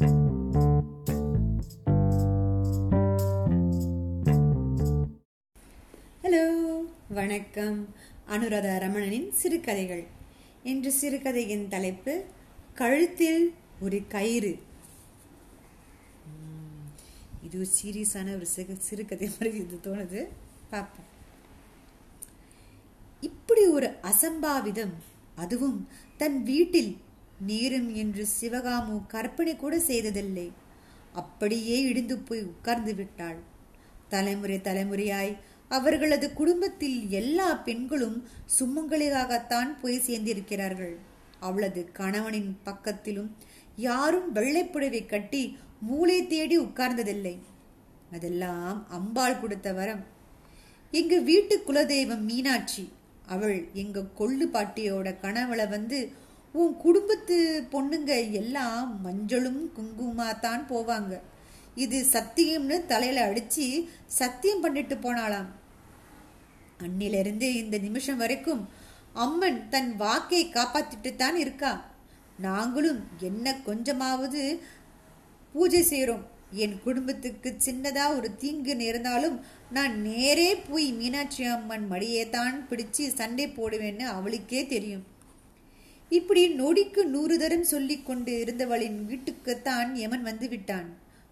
Hello வணக்கம். அனுராதா ரமணனின் சிறுகதைகள். இன்று சிறுகதையின் தலைப்பு கழுத்தில் ஒரு கயிறு. இது ஒரு சீரியஸான ஒரு சிறு சிறுகதை மாதிரி இது தோணுது. பார்ப்போம் இப்படி ஒரு அசம்பாவிதம் அதுவும் தன் வீட்டில் நேரும் என்று சிவகாமு கற்பனை கூட செய்ததில்லை. அப்படியே இடிந்து போய் உட்கார்ந்து விட்டாள். தலைமுறை தலைமுறையாய் அவர்களது குடும்பத்தில் எல்லா பெண்களும் சுமங்கலியாகத்தான் போய் சேர்ந்திருக்கிறார்கள். அவளது கணவனின் பக்கத்திலும் யாரும் வெள்ளைப்புடவை கட்டி மூளை தேடி உட்கார்ந்ததில்லை. அதெல்லாம் அம்பாள் கொடுத்த வரம். எங்க வீட்டு குலதெய்வம் மீனாட்சி. அவள் எங்க கொள்ளு பாட்டியோட கனவுல வந்து உன் குடும்பத்து பொண்ணுங்க எல்லாம் மஞ்சளும் குங்குமா தான் போவாங்க. இது சத்தியம்னு தலையில அடிச்சு சத்தியம் பண்ணிட்டு போனாளாம். அன்னிலிருந்து இந்த நிமிஷம் வரைக்கும் அம்மன் தன் வாக்கை காப்பாத்திட்டு தான் இருக்கா. நாங்களும் என்ன கொஞ்சமாவது பூஜை செய்கிறோம் என் குடும்பத்துக்கு சின்னதாக ஒரு தீங்கு நேர்ந்தாலும் நான் நேரே போய் மீனாட்சி அம்மன் மடியே தான் பிடிச்சு சண்டை போடுவேன்னு அவளுக்கே தெரியும். இப்படி நொடிக்கு நூறு தரம் சொல்லிக் கொண்டு இருந்தவளின் வீட்டுக்குத்தான் யமன் வந்து விட்டான்.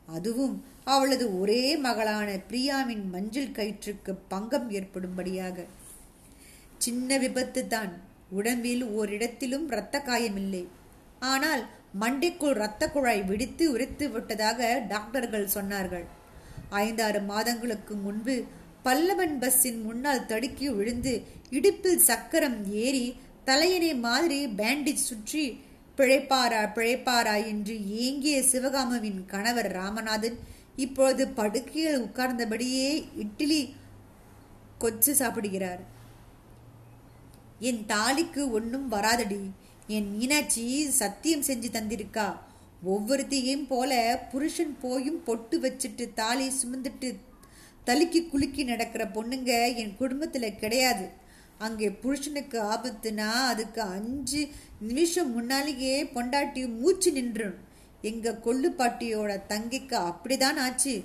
அதுவும் அவளது ஒரே மகளான பிரியாவின் மஞ்சள் கயிற்றுக்கு பங்கம் ஏற்படும்படியாக. சின்ன விபத்து தான். உடம்பில் ஓரிடத்திலும் இரத்த காயமில்லை. ஆனால் மண்டைக்குள் இரத்த குழாய் வெடித்து உரைத்து விட்டதாக டாக்டர்கள் சொன்னார்கள். ஐந்தாறு மாதங்களுக்கு முன்பு பல்லவன் பஸ்ஸின் முன்னால் தடுக்கி விழுந்து இடுப்பில் சக்கரம் ஏறி தலையணை மாதிரி பேண்டேஜ் சுற்றி பிழைப்பாரா பிழைப்பாரா என்று ஏங்கிய சிவகாமவின் கணவர் ராமநாதன் இப்பொழுது படுக்கையில் உட்கார்ந்தபடியே இட்லி கொச்சு சாப்பிடுகிறார். என் தாலிக்கு ஒன்றும் வராதடி. என் மீனாட்சி சத்தியம் செஞ்சு தந்திருக்கா. ஒவ்வொருத்தையும் போல புருஷன் போயும் பொட்டு வச்சுட்டு தாலி சுமந்துட்டு தலுக்கி குலுக்கி நடக்கிற பொண்ணுங்க என் குடும்பத்தில் கிடையாது. அங்கே புருஷனுக்கு ஆபத்துனா அதுக்கு அஞ்சு நிமிஷம் முன்னாலேயே பொண்டாட்டி மூச்சு நின்றும். எங்கள் கொள்ளுப்பாட்டியோட தங்கைக்கு அப்படிதான் ஆச்சு.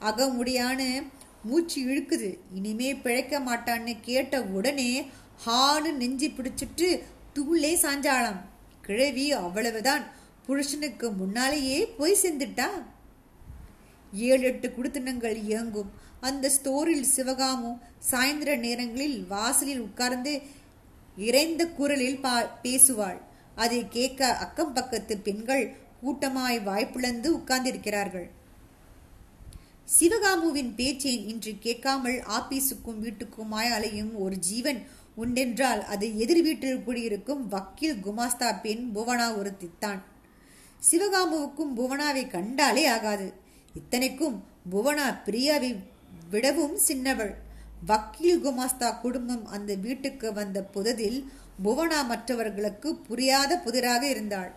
அகமுடியான மூச்சு இழுக்குது. இனிமே பிழைக்க மாட்டான்னு கேட்ட உடனே ஹான்னு நெஞ்சு பிடிச்சிட்டு தூளே சாஞ்சாளாம். கிழவி அவ்வளவுதான். புருஷனுக்கு முன்னாலேயே போய் சேர்ந்துட்டா? ஏழு எட்டு குடுத்தனங்கள் இயங்கும். அந்த ஸ்டோரில் சிவகாமு சாயந்தர நேரங்களில் வாசலில் உட்கார்ந்து இறைந்த குரலில் பா பேசுவாள். அதை கேட்க அக்கம் பக்கத்து பெண்கள் கூட்டமாய் வாய்ப்பிழந்து உட்கார்ந்திருக்கிறார்கள். சிவகாமுவின் பேச்சை இன்று கேட்காமல் ஆபீஸுக்கும் வீட்டுக்குமாய் அலையும் ஒரு ஜீவன் உண்டென்றால் அது எதிர் வீட்டில் குடியிருக்கும் வக்கீல் குமாஸ்தா பெண் புவனா ஒருத்தித்தான். சிவகாமுவுக்கும் புவனாவை கண்டாலே ஆகாது. இத்தனைக்கும் புவனா பிரியாவை விடவும் சின்னவள். வக்கீல் குமாஸ்தா குடும்பம் அந்த வீட்டுக்கு வந்த புததில் புவனா மற்றவர்களுக்கு புரியாத புதிராக இருந்தாள்.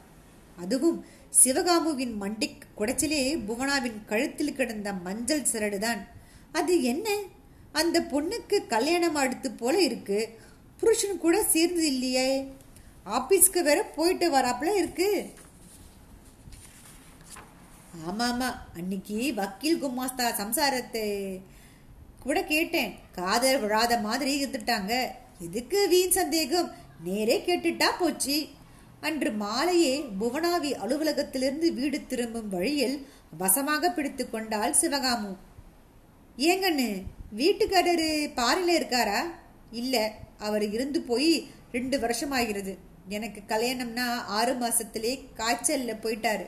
அதுவும் சிவகாமுவின் மண்டி குடைச்சிலே புவனாவின் கழுத்தில் கிடந்த மஞ்சள் சிரடுதான். அது என்ன? அந்த பொண்ணுக்கு கல்யாணம் அடுத்து போல இருக்கு. புருஷன் கூட சேர்ந்து இல்லையே ஆபீஸ்க்கு வேற போயிட்டு வராப்புல இருக்கு. ஆமாம் ஆமாம் அன்னைக்கு வக்கீல் குமாஸ்தா சம்சாரத்தை கூட கேட்டேன். காதல் விழாத மாதிரி இருந்துட்டாங்க. எதுக்கு வீண் சந்தேகம்? நேரே கேட்டுட்டா போச்சு. அன்று மாலையே புவனாவி அலுவலகத்திலிருந்து வீடு திரும்பும் வழியில் வசமாக பிடித்து கொண்டாள் சிவகாமு. ஏங்கண்ணு வீட்டுக்காரரு பாரில இருக்காரா? இல்லை அவர் இருந்து போய் ரெண்டு வருஷம் ஆகிறது எனக்கு கல்யாணம்னா ஆறு மாசத்திலே காய்ச்சல்ல போயிட்டாரு.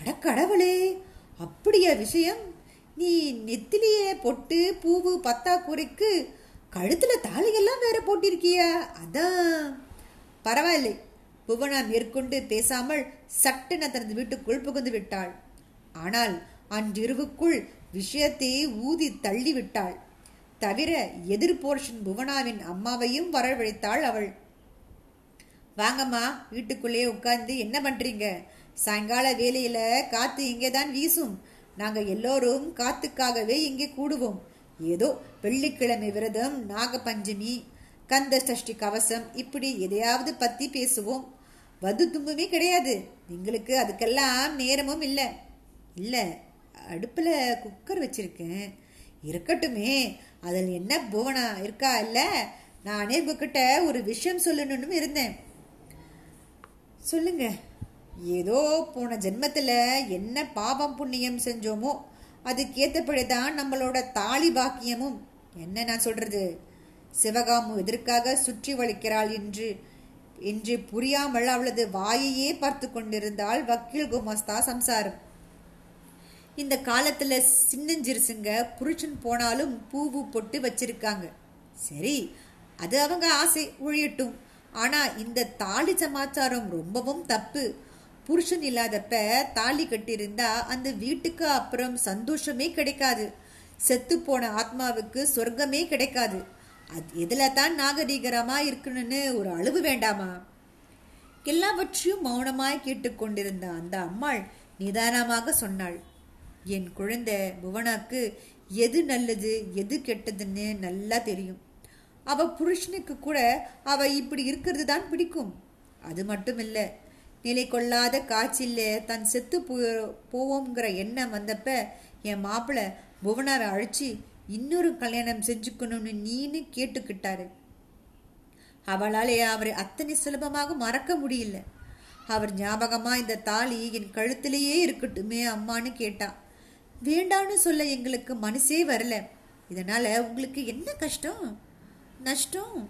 அடக்கடவுளே கடவுளே அப்படியா விஷயம். நீ நெத்திலேயே பொட்டு பூவு பத்தாக்குறைக்கு கூரைக்கு கழுத்துல தாலியெல்லாம் வேற போட்டிருக்கியா? அதான். பரவாயில்லை. புவனா மேற்கொண்டு பேசாமல் சட்டென தனது வீட்டுக்குள் புகுந்து விட்டாள். ஆனால் அன்றிரவுக்குள் விஷயத்தை ஊதி தள்ளி விட்டாள். தவிர எதிர் போர்ஷன் புவனாவின் அம்மாவையும் வரவழைத்தாள் அவள். வாங்கம்மா வீட்டுக்குள்ளே உட்கார்ந்து என்ன பண்றீங்க? சாயங்கால வேலையில காத்து இங்கேதான் வீசும். நாங்க எல்லோரும் காத்துக்காகவே இங்கே கூடுவோம். ஏதோ வெள்ளிக்கிழமை விரதம் நாகபஞ்சமி கந்த சஷ்டி கவசம் இப்படி எதையாவது பத்தி பேசுவோம். வந்து தும்புமே கிடையாது. எங்களுக்கு அதுக்கெல்லாம் நேரமும் இல்லை. இல்லை அடுப்பில் குக்கர் வச்சிருக்கேன். இருக்கட்டுமே அதில் என்ன புவனா இருக்கா இல்லை? நானே உங்ககிட்ட ஒரு விஷயம் சொல்லணும்னு இருந்தேன். சொல்லுங்கள் ஏதோ போன ஜென்மத்தில் என்ன பாவம் புண்ணியம் செஞ்சோமோ அதுக்கேற்றபடி தான் நம்மளோட தாலி பாக்கியமும். என்ன நான் சொல்கிறது சிவகாமு எதற்காக சுற்றி வலிக்கிறாள் என்று என்று புரியாமல் அவளது வாயையே பார்த்து கொண்டிருந்தால் வக்கீல் குமாஸ்தா சம்சாரம். இந்த காலத்தில் சின்னஞ்சிறுசுங்க புருஷன் போனாலும் பூவு பொட்டு வச்சிருக்காங்க. சரி அது அவங்க ஆசை ஒழியட்டும். ஆனால் இந்த தாலி சமாச்சாரம் ரொம்பவும் தப்பு. புருஷன் இல்லாதப்ப தாலி கட்டியிருந்தா அந்த வீட்டுக்கு அப்புறம் சந்தோஷமே கிடைக்காது. செத்து போன ஆத்மாவுக்கு சொர்க்கமே கிடைக்காது. அது எதுல தான் நாகரீகரமா இருக்கணும்னு ஒரு அளவு வேண்டாமா? எல்லாவற்றையும் மௌனமாய் கேட்டுக்கொண்டிருந்த அந்த அம்மாள் நிதானமாக சொன்னாள். என் குழந்தை புவனாக்கு எது நல்லது எது கெட்டதுன்னு நல்லா தெரியும். அவ புருஷனுக்கு கூட அவ இப்படி இருக்கிறது தான் பிடிக்கும். அது மட்டும் இல்லை நிலை கொள்ளாத காய்ச்சல்ல தன் செத்து போ போவோங்கிற எண்ணம் வந்தப்ப என் மாப்பிள்ள புவனரை அழைச்சி இன்னொரு கல்யாணம் செஞ்சுக்கணும்னு நீனு கேட்டுக்கிட்டாரு. அவளாலே அவரை அத்தனை சுலபமாக மறக்க முடியல. அவர் ஞாபகமா இந்த தாலி என் கழுத்திலேயே இருக்கட்டுமே அம்மான்னு கேட்டான் வேண்டான்னு சொல்ல எங்களுக்கு மனசே வரல. இதனால உங்களுக்கு என்ன கஷ்டம்? நஷ்டம்?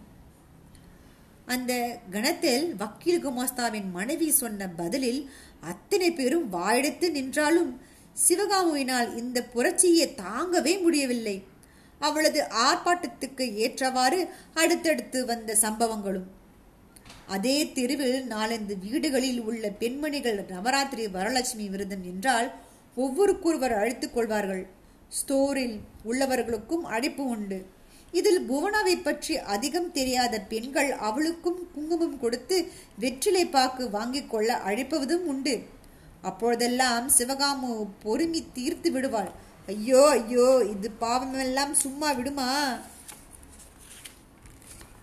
அந்த கணத்தில் வக்கீல் குமாஸ்தாவின் மனைவி சொன்ன பதிலில் அத்தனை பேரும் வாயெடுத்து நின்றாலும் சிவகாமுவினால் இந்த புரட்சியை தாங்கவே முடியவில்லை. அவளது ஆர்ப்பாட்டத்துக்கு ஏற்றவாறு அடுத்தடுத்து வந்த சம்பவங்களும். அதே தெருவில் நாலந்து வீடுகளில் உள்ள பெண்மணிகள் நவராத்திரி வரலட்சுமி விருதம் என்றால் ஒவ்வொருக்கொருவர் அழைத்துக் கொள்வார்கள். ஸ்டோரில் உள்ளவர்களுக்கும் அழைப்பு உண்டு. இதில் புவனாவை பற்றி அதிகம் தெரியாத பெண்கள் அவளுக்கும் குங்குமம் கொடுத்து வெற்றிலை பாக்கு வாங்கிக் கொள்ள அழைப்பதும் உண்டு. அப்பொழுதெல்லாம் சிவகாமு பொறுமி தீர்த்து விடுவாள். ஐயோ ஐயோ இது பாவமெல்லாம் சும்மா விடுமா?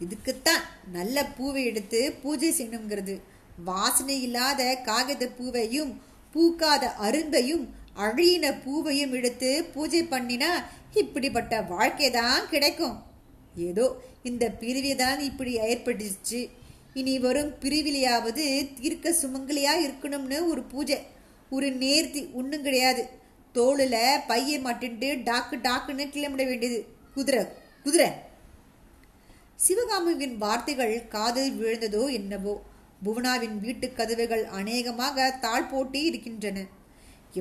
இதுக்குத்தான் நல்ல பூவை எடுத்து பூஜை செய்யணுங்கிறது. வாசனை இல்லாத காகித பூவையும் பூக்காத அரும்பையும் அழியின பூவையும் எடுத்து பூஜை பண்ணினா இப்படிப்பட்ட வாழ்க்கை தான் கிடைக்கும். ஏதோ இந்த பிரிவை தான் இப்படி ஏற்பட்டுச்சு. இனி வரும் பிரிவிலையாவது தீர்க்க சுமங்கலியா இருக்கணும்னு ஒரு பூஜை. ஒரு நேர்த்தி ஒன்றும் கிடையாது. தோளில் பையை மாட்டின்ட்டு டாக்கு டாக்குன்னு கிளம்பிட வேண்டியது. குதிரை குதிரை. சிவகாமுவின் வார்த்தைகள் காதில் விழுந்ததோ என்னவோ. புவனாவின் வீட்டு கதவுகள் அநேகமாக தாழ் போட்டி இருக்கின்றன.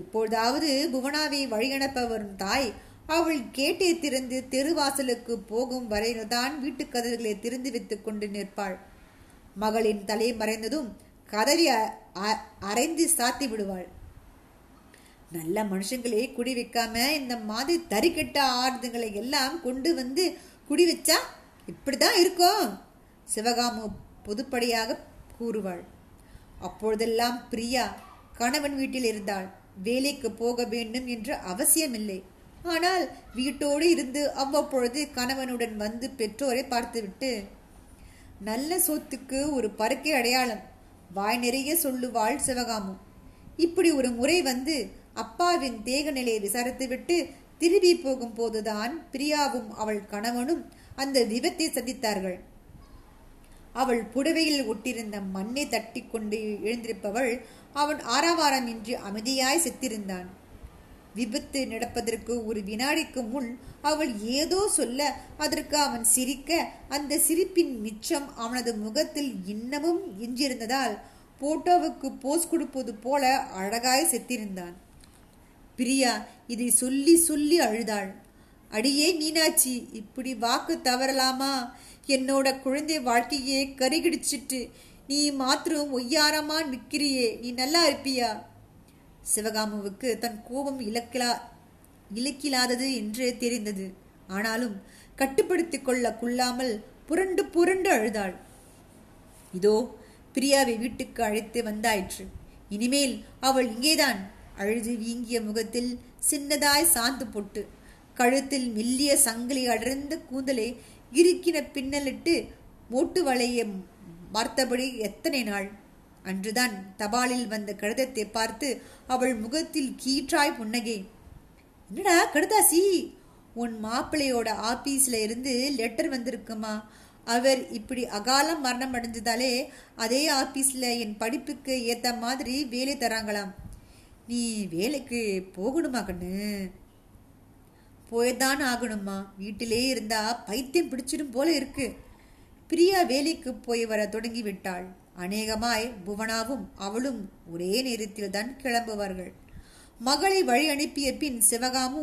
எப்பொழுதாவது புவனாவை வழியனுப்ப வரும் தாய் அவள் கேட்டை திறந்து தெருவாசலுக்கு போகும் வரையில்தான் வீட்டு கதவுகளை திறந்து வைத்துக் கொண்டு நிற்பாள். மகளின் தலை மறைந்ததும் கதவி அரைந்து சாத்தி விடுவாள். நல்ல மனுஷங்களே குடி வைக்காம இந்த மாதிரி தறிக்கெட்ட ஆறுதுங்களை எல்லாம் கொண்டு வந்து குடி வச்சா இப்படிதான் இருக்கும் சிவகாமு பொதுப்படியாக கூறுவாள். அப்பொழுதெல்லாம் பிரியா கணவன் வீட்டில் இருந்தாள். வேலைக்கு போக வேண்டும் என்று அவசியமில்லை. ஆனால் வீட்டோடு இருந்து அவ்வப்பொழுது கணவனுடன் வந்து பெற்றோரை பார்த்துவிட்டு நல்ல சொத்துக்கு ஒரு பருக்கை அடையாளம். வாய் நிறைய சொல்லுவாள் சிவகாமு. இப்படி ஒரு முறை வந்து அப்பாவின் தேக நிலையை விசாரித்துவிட்டு திரும்பி போகும் போதுதான் பிரியாவும் அவள் கணவனும் அந்த விபத்தை சந்தித்தார்கள். அவள் புடவையில் ஒட்டிருந்த மண்ணை தட்டி கொண்டு எழுந்திருப்பவள் அவன் ஆரவாரமின்றி அமைதியாய் செத்திருந்தான். விபத்து நடப்பதற்கு ஒரு வினாடிக்கு முன் அவள் ஏதோ சொல்ல அதற்கு அவன் சிரிக்க அந்த சிரிப்பின் மிச்சம் அவனது முகத்தில் இன்னமும் எஞ்சியிருந்ததால் போட்டோவுக்கு போஸ் கொடுப்பது போல அழகாய் செத்திருந்தான். பிரியா இதை சொல்லி சொல்லி அழுதாள். அடியே மீனாட்சி இப்படி வாக்கு தவறலாமா? என்னோட குழந்தை வாழ்க்கையே கருகிடிச்சிட்டு. நீ மாத்திரம் ஒய்யாரமா நிற்கிறியே நீ நல்லா இருப்பியா? சிவகாமுவுக்கு தன் கோபம் இலக்கிலா இலக்கிலாதது என்று தெரிந்தது. ஆனாலும் கட்டுப்படுத்திக் கொள்ள கொள்ளாமல் புரண்டு புரண்டு அழுதாள். இதோ பிரியாவை வீட்டுக்கு அழைத்து வந்தாயிற்று. இனிமேல் அவள் இங்கேதான். அழுது வீங்கிய முகத்தில் சின்னதாய் சாந்து போட்டு கழுத்தில் மெல்லிய சங்கிலி அடர்ந்த கூந்தலை இறுக்கின பின்னலிட்டு மோட்டு வளைய மறுத்தபடி எத்தனை நாள்? அன்றுதான் தபாலில் வந்த கடிதத்தை பார்த்து அவள் முகத்தில் கீற்றாய் புன்னகை. என்னடா கடுதாசி? உன் மாப்பிள்ளையோட ஆபீஸ்ல இருந்து லெட்டர் வந்திருக்குமா? அவர் இப்படி அகாலம் மரணம் அடைஞ்சதாலே அதே ஆபீஸ்ல என் படிப்புக்கு ஏத்த மாதிரி வேலை தராங்களாம். நீ வேலைக்கு போகணுமா கண்ணு? போய்தான் ஆகணுமா வீட்டிலே இருந்தா பைத்தியம் பிடிச்சிடும் போல இருக்கு. பிரியா வேலைக்கு போய் வர தொடங்கி விட்டாள் அநேகமாய் புவனாவும் அவளும் ஒரே நேரத்தில் தான் கிளம்புவார்கள். மகளை வழி அனுப்பிய பின் சிவகாமு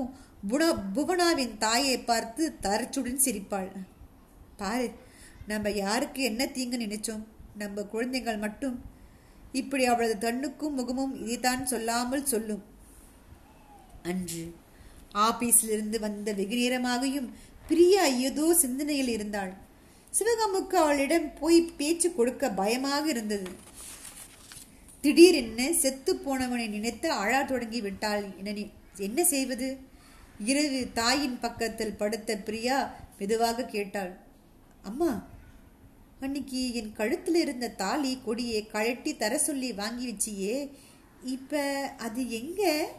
புன புவனாவின் தாயை பார்த்து தரச்சுடன் சிரிப்பாள். பாரு நம்ம யாருக்கு என்ன தீங்கு நினைச்சோம்? நம்ம குழந்தைகள் மட்டும். இப்படி அவளது கண்ணுக்கும் முகமும் இதைத்தான் சொல்லாமல் சொல்லும் அன்று ஆபீஸிலிருந்து வந்த வெகு நேரமாகியும் பிரியா ஏதோ சிந்தனையில் இருந்தாள். சிவகாமுக்கு அவளிடம் போய் பேச்சு கொடுக்க பயமாக இருந்தது. திடீரென செத்து போனவனை நினைத்து அழா தொடங்கி விட்டாள். என என்ன செய்வது? இரவு தாயின் பக்கத்தில் படுத்த பிரியா மெதுவாக கேட்டாள். அம்மா அன்னைக்கு என் கழுத்தில் இருந்த தாலி கொடியை கழட்டி தர சொல்லி வாங்கி வச்சியே இப்ப அது எங்க?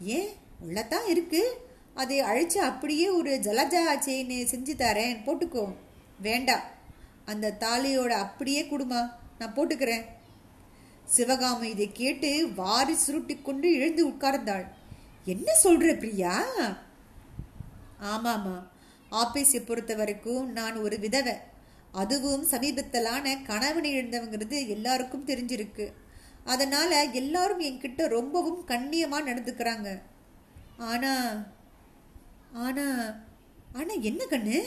ஏன் உள்ளதான் இருக்கு. அதை அழிச்சு அப்படியே ஒரு ஜலஜா செயின் செஞ்சு தரேன். போட்டுக்கோ. வேண்டாம். அந்த தாலியோட அப்படியே கொடுமா. நான் போட்டுக்கிறேன். சிவகாமி இதை கேட்டு வாரி சுருட்டி கொண்டு எழுந்து உட்கார்ந்தாள். என்ன சொல்ற பிரியா? ஆமாமா. ஆபீஸை பொறுத்த வரைக்கும் நான் ஒரு விதவை. அதுவும் சமீபத்திலான கணவனை இழந்தவங்கிறது எல்லாருக்கும் தெரிஞ்சிருக்கு. அதனால எல்லாரும் என்கிட்ட ரொம்பவும் கண்ணியமா நடந்துக்கிறாங்க. ஆனா ஆனா ஆனா என்ன கண்ணு?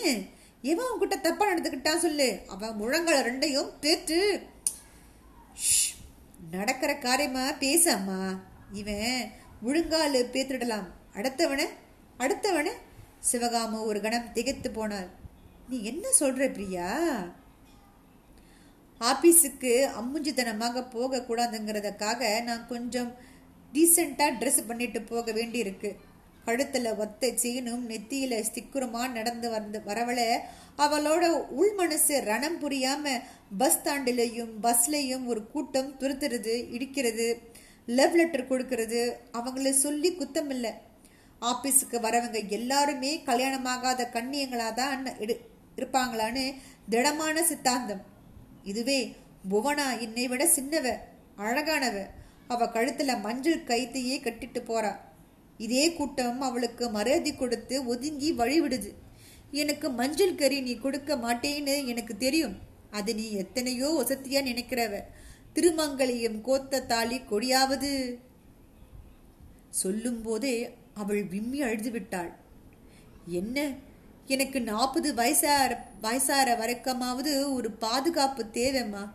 இவன் உன்கிட்ட தப்பா நடந்துக்கிட்டான் சொல்லு. அவன் முழங்கால ரெண்டையும் பேத்து நடக்கிற காரியமா பேசாமா இவன் முழுங்கால் பேத்துடலாம். அடுத்தவன அடுத்தவன. சிவகாம ஒரு கணம் திகைத்து போனாள். நீ என்ன சொல்ற பிரியா? ஆபீஸுக்கு அம்முஞ்சித்தனமாக போகக்கூடாதுங்கிறதுக்காக நான் கொஞ்சம் டீசெண்டாக ட்ரெஸ் பண்ணிட்டு போக வேண்டியிருக்கு. கழுத்துல ஒத்த செயினும் நெத்தியில ஸ்திக்குரமா நடந்து வந்து வரவள அவளோட உள் மனசு ரணம் புரியாம பஸ் ஸ்டாண்டிலையும் பஸ்லையும் ஒரு கூட்டம் துருத்துறது இடிக்கிறது லவ் லெட்டர் கொடுக்கறது அவங்கள சொல்லி குத்தம் இல்லை. ஆபீஸுக்கு வரவங்க எல்லாருமே கல்யாணமாகாத கண்ணியங்களா தான் இருப்பாங்களான்னு திடமான சித்தாந்தம். இதுவே புவனா என்னை விட சின்னவ அழகானவ. அவ கழுத்துல மஞ்சள் கைத்தையே கட்டிட்டு போறா. இதே கூட்டம் அவளுக்கு மரியாதை கொடுத்து ஒதுங்கி வழிவிடுது. எனக்கு மஞ்சள் கறி நீ கொடுக்க மாட்டேன்னு எனக்கு தெரியும். அது நீ எத்தனையோ வசதியா நினைக்கிறவ. திருமங்கலியம் கோத்த தாலி கொடியாவது. சொல்லும் போதே அவள் விம்மி அழுது விட்டாள். என்ன? எனக்கு நாற்பது வயசார வயசார வரைக்கமாவது ஒரு பாதுகாப்பு தேவைம்மா.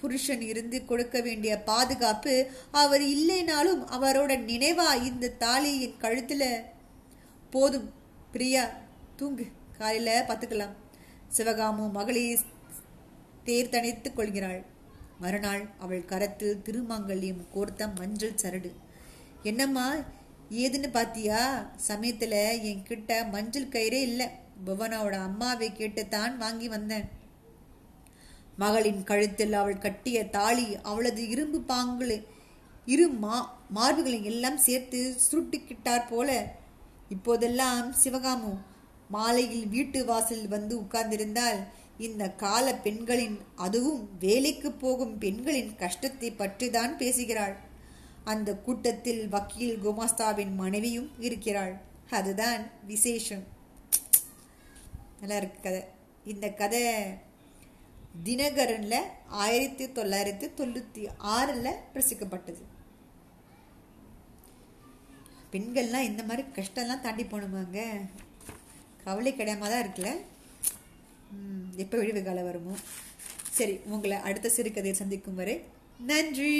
புருஷன் இருந்து கொடுக்க வேண்டிய பாதுகாப்பு அவர் இல்லைனாலும் அவரோட நினைவா இந்த தாலி என் கழுத்துல. போதும் பிரியா தூங்கு காலையில பார்த்துக்கலாம். சிவகாமு மகளை தேர்தணித்துக் கொள்கிறாள். மறுநாள் அவள் கரத்தில் திருமாங்கல்யம் கோர்த்த மஞ்சள் சரடு. என்னம்மா ஏதுன்னு பாத்தியா? சமயத்துல என்கிட்ட மஞ்சள் கயிறே இல்லை. புவனாவோட அம்மாவை கேட்டு தான் வாங்கி வந்தேன். மகளின் கழுத்தில் அவள் கட்டிய தாலி அவளது இரும்பு பாங்குகளை இரு மா மார்புகளை எல்லாம் சேர்த்து சுருட்டிக்கிட்டார் போல. இப்போதெல்லாம் சிவகாமு மாலையில் வீட்டு வாசலில் வந்து உட்கார்ந்திருந்தால் இந்த கால பெண்களின் அதுவும் வேலைக்கு போகும் பெண்களின் கஷ்டத்தை பற்றிதான் பேசுகிறாள். அந்த கூட்டத்தில் வக்கீல் குமாஸ்தாவின் மனைவியும் இருக்கிறாள். அதுதான் விசேஷம். நல்லா இருக்கு கதை. இந்த கதை தினகரனில் ஆயிரத்தி தொள்ளாயிரத்தி தொண்ணூற்றி ஆறில் பிரசிக்கப்பட்டது. பெண்கள்லாம் இந்த மாதிரி கஷ்டம்லாம் தாண்டி போகணுமாங்க கவலை கிடையாம தான் இருக்குல்ல? எப்போ விழிவு காலம் வருமோ? சரி உங்களை அடுத்த சிறுகதையை சந்திக்கும் வரை நன்றி!